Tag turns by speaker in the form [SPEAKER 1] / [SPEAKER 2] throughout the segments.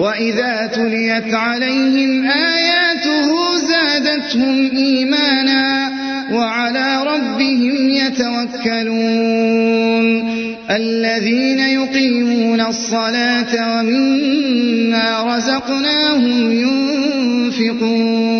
[SPEAKER 1] وإذا تليت عليهم آياته زادتهم إيمانا وعلى ربهم يتوكلون الذين يقيمون الصلاة ومما رزقناهم ينفقون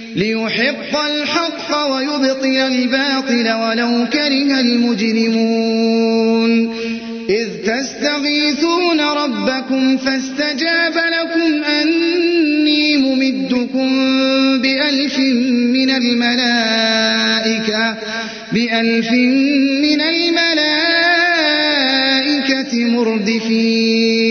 [SPEAKER 1] ليحق الحق ويبطل الباطل ولو كره المجرمون. إذ تستغيثون ربكم فاستجاب لكم أني ممدكم بألف من الملائكة بألف من الملائكة مردفين.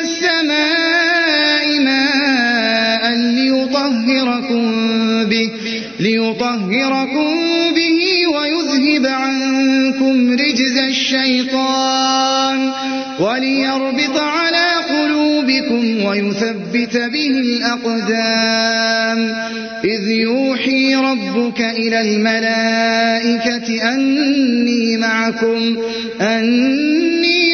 [SPEAKER 1] السماء ماء ليطهركم به ليطهركم به ويذهب عنكم رجز الشيطان وليربط على قلوبكم ويثبت به الأقدام إذ يوحي ربك إلى الملائكة أني معكم أني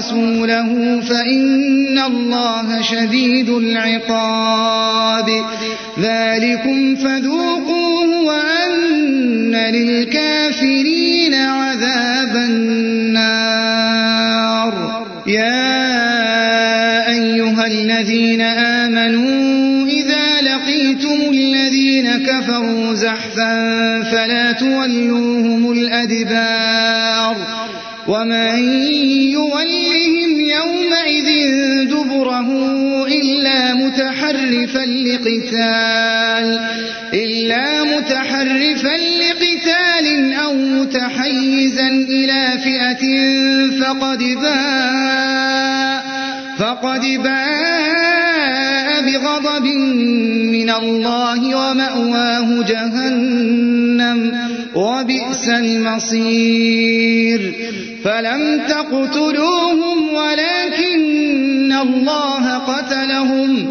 [SPEAKER 1] ورسوله فإن الله شديد العقاب. ذلكم فذوقوه وأن للكافرين عذاب النار. يا أيها الذين آمنوا إذا لقيتم الذين كفروا زحفا فلا تولوهم الأدبار. ومن لقتال إلا متحرفا لقتال أو متحيزا إلى فئة فقد باء فقد باء بغضب من الله ومأواه جهنم وبئس المصير. فلم تقتلوهم ولكن الله قتلهم.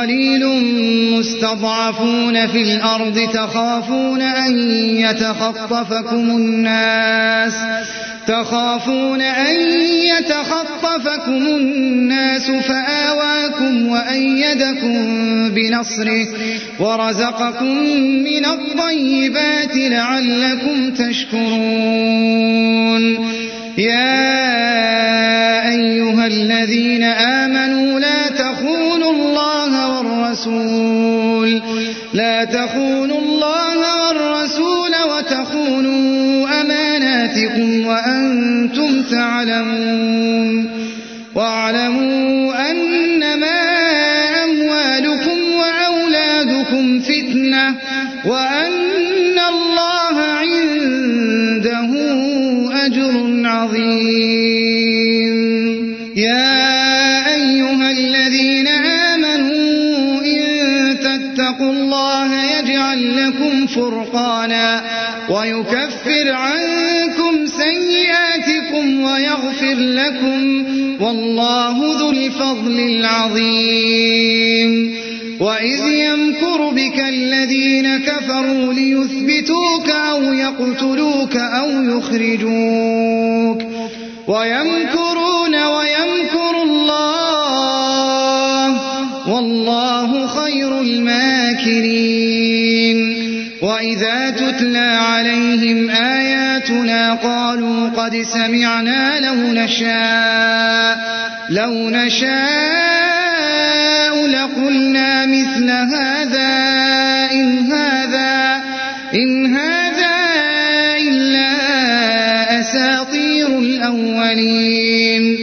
[SPEAKER 1] قليل مستضعفون في الأرض تخافون أن يتخطفكم الناس تخافون أن يتخطفكم الناس فآواكم وأيدكم بنصره ورزقكم من الطيبات لعلكم تشكرون يا ويغفر لكم والله ذو الفضل العظيم. وإذ يمكر بك الذين كفروا ليثبتوك أو يقتلوك أو يخرجوك. ويمكرون ويمكر الله والله خير الماكرين. وإذا تتلى عليهم آياتنا قالوا قد سمعنا لو نشاء لو نشاء لقلنا مثل هذا إن هذا إن هذا إلا أساطير الأولين.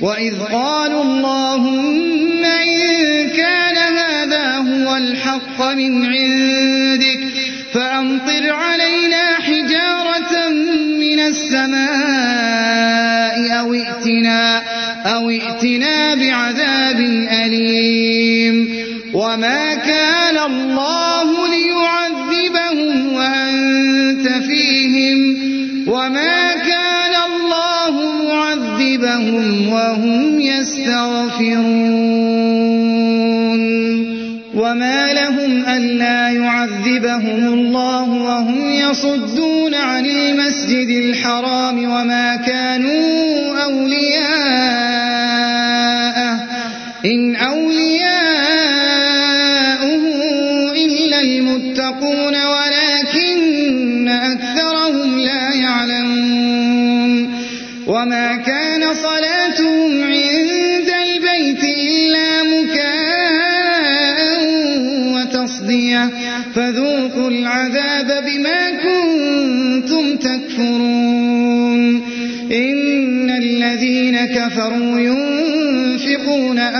[SPEAKER 1] وإذ قالوا اللهم إن كان هذا هو الحق من عندك فأمطر علينا السماء أو ائتنا, أو ائتنا بعذاب أليم. وما كان الله ليعذبهم وأنت فيهم. وما كان الله معذبهم وهم يستغفرون. ألا يعذبهم الله وهم يصدون عن المسجد الحرام وما كانوا أولياءه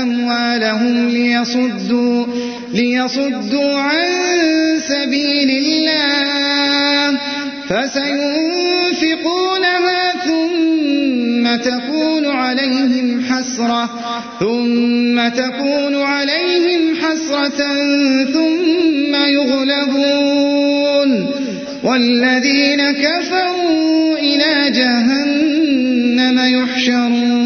[SPEAKER 1] أموالهم ليصدوا, ليصدوا عن سبيل الله. فسينفقونها ثم تكون عليهم حسرة ثم تكون عليهم حسرة ثم يغلبون. والذين كفروا إلى جهنم يحشرون.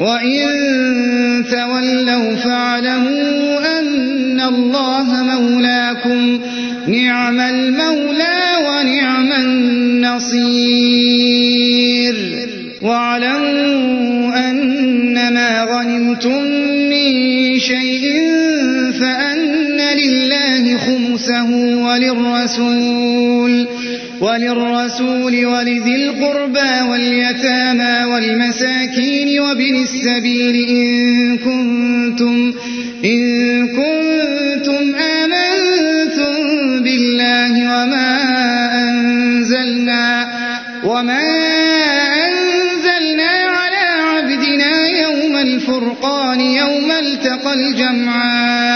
[SPEAKER 1] وإن تولوا فاعلموا أن الله مولاكم نعم المولى ونعم النصير خمسه وللرسول وللرسول ولذي القربى واليتامى والمساكين وابن السبيل إن كنتم, إن كنتم آمنتم بالله وما أنزلنا وما أنزلنا على عبدنا يوم الفرقان يوم التقى الجمعان.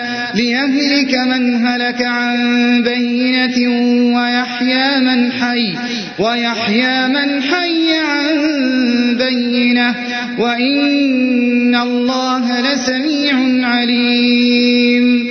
[SPEAKER 1] ليهلك من هلك عن بينة ويحيى من حي ويحيى من حي عن بينة وإن الله لسميع عليم.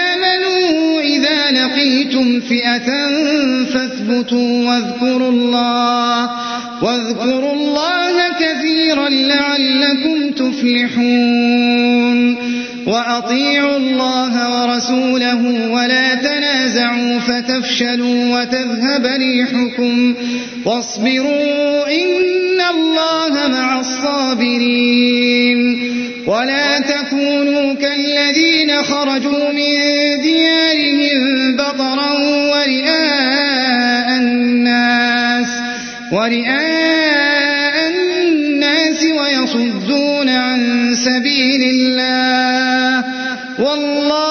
[SPEAKER 1] لقيتم فئة فاثبتوا واذكروا الله واذكروا الله كثيرا لعلكم تفلحون. وأطيعوا الله ورسوله ولا تنازعوا فتفشلوا وتذهب ريحكم. واصبروا إن الله مع الصابرين. ولا تكونوا كالذين خرجوا من ديارهم بطرا ورئاء الناس ورئاء الناس ويصدون عن سبيل الله. والله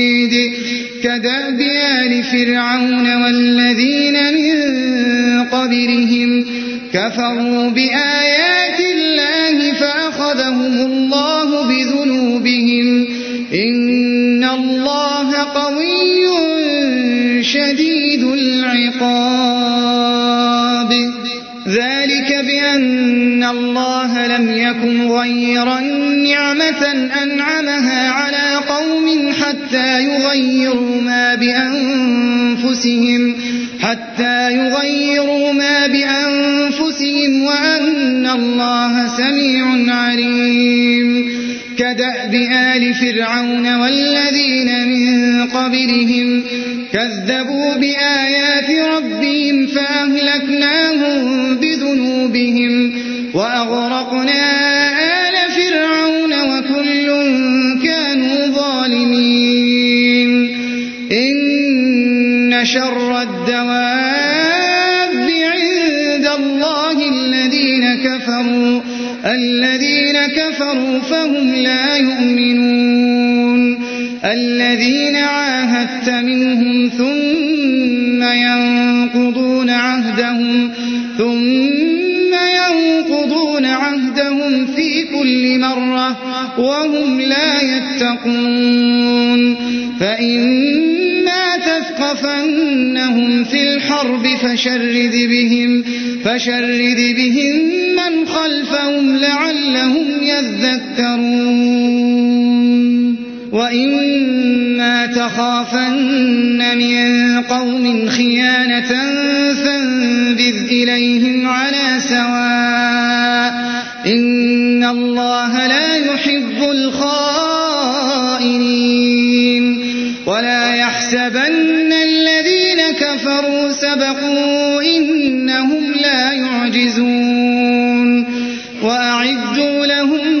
[SPEAKER 1] كدأب آل فرعون والذين من قبلهم كفروا بآيات الله فأخذهم الله بذنوبهم إن الله قوي شديد العقاب. ذلك بأن الله لم يكن غيرا نعمة أنعمها على حتى يغيروا ما بأنفسهم حتى يغيروا ما بأنفسهم وأن الله سميع عليم. كدأب آل فرعون والذين من قبلهم كذبوا بآيات ربهم فأهلكناهم بذنوبهم وأغرقنا آل شر الدواب عند الله الذين كفروا الذين كفروا فهم لا يؤمنون. الذين عاهدت منهم ثم ينقضون عهدهم ثم ينقضون عهدهم في كل مرة وهم لا يتقون. فإما تثقفنهم في الحرب فشرد بهم فشرد بهم من خلفهم لعلهم يذكرون. وإما تخافن من قوم خيانة فانبذ إليهم على سواء. إن الله لا يحب الخائنين. ولا يحسبن الذين كفروا سبقوا إنهم لا يعجزون وأعدوا لهم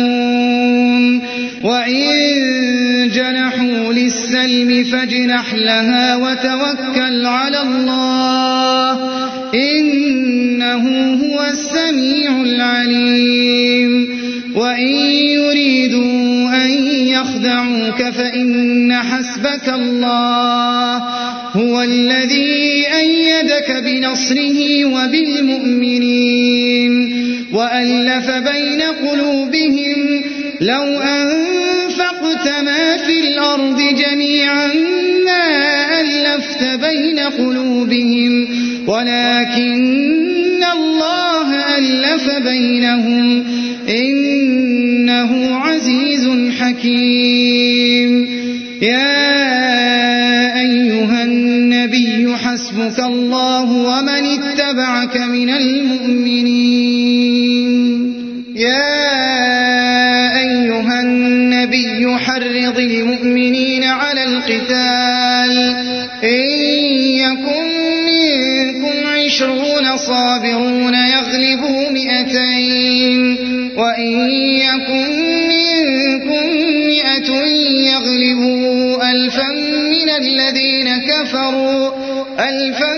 [SPEAKER 1] جنحوا للسلم فاجنح لها وتوكل على الله. إنه هو السميع العليم. وإن يريدوا أن يخدعوك فإن حسبك الله. هو الذي أيد أيدك بنصره وبالمؤمنين. وألف بين قلوبهم لو أنفقت ما في الأرض جميعا ما ألفت بين قلوبهم ولكن الله ألف بينهم إنه عزيز حكيم. يا أيها النبي حسبك الله ومن عشرون صابرون يغلبوا مئتين وإن يكن منكم مئة يغلبوا ألفا من الذين كفروا ألفا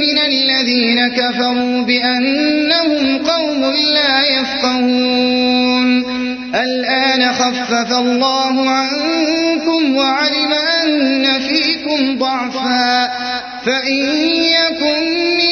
[SPEAKER 1] من الذين كفروا بأنهم قوم لا يفقهون. الآن خفف الله عنكم وعلم أن فيكم ضعفا فإن يكن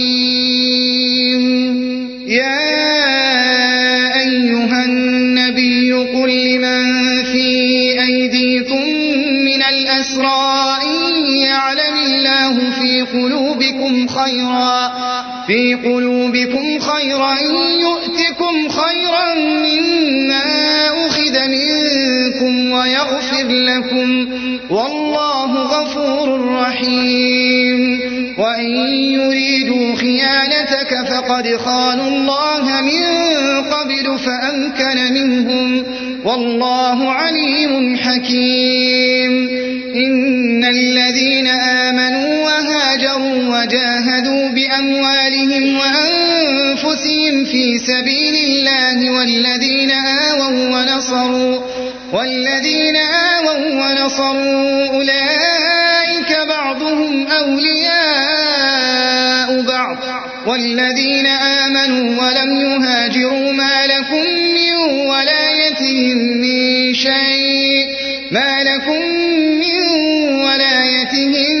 [SPEAKER 1] خيرا. في قلوبكم خيرا يؤتكم خيرا مما أخذ منكم ويغفر لكم. والله غفور رحيم. وإن يريدوا خيانتك فقد خانوا الله من قبل فأمكن منهم. والله عليم حكيم. إن الذين آمنوا وجاهدوا بأموالهم وأنفسهم في سبيل الله والذين آووا ونصروا والذين آووا ونصروا أولئك بعضهم أولياء بعض والذين آمنوا ولم يهاجروا ما لكم من ولايتهم من شيء ما لكم من ولايتهم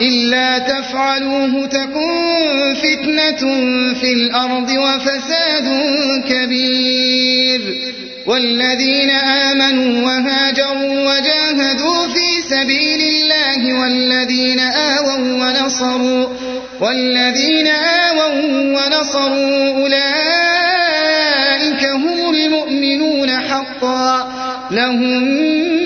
[SPEAKER 1] إلا تفعلوه تكن فتنة في الأرض وفساد كبير. والذين آمنوا وهاجروا وجاهدوا في سبيل الله والذين آووا ونصروا والذين آووا ونصروا أولئك هم المؤمنون حقا. لهم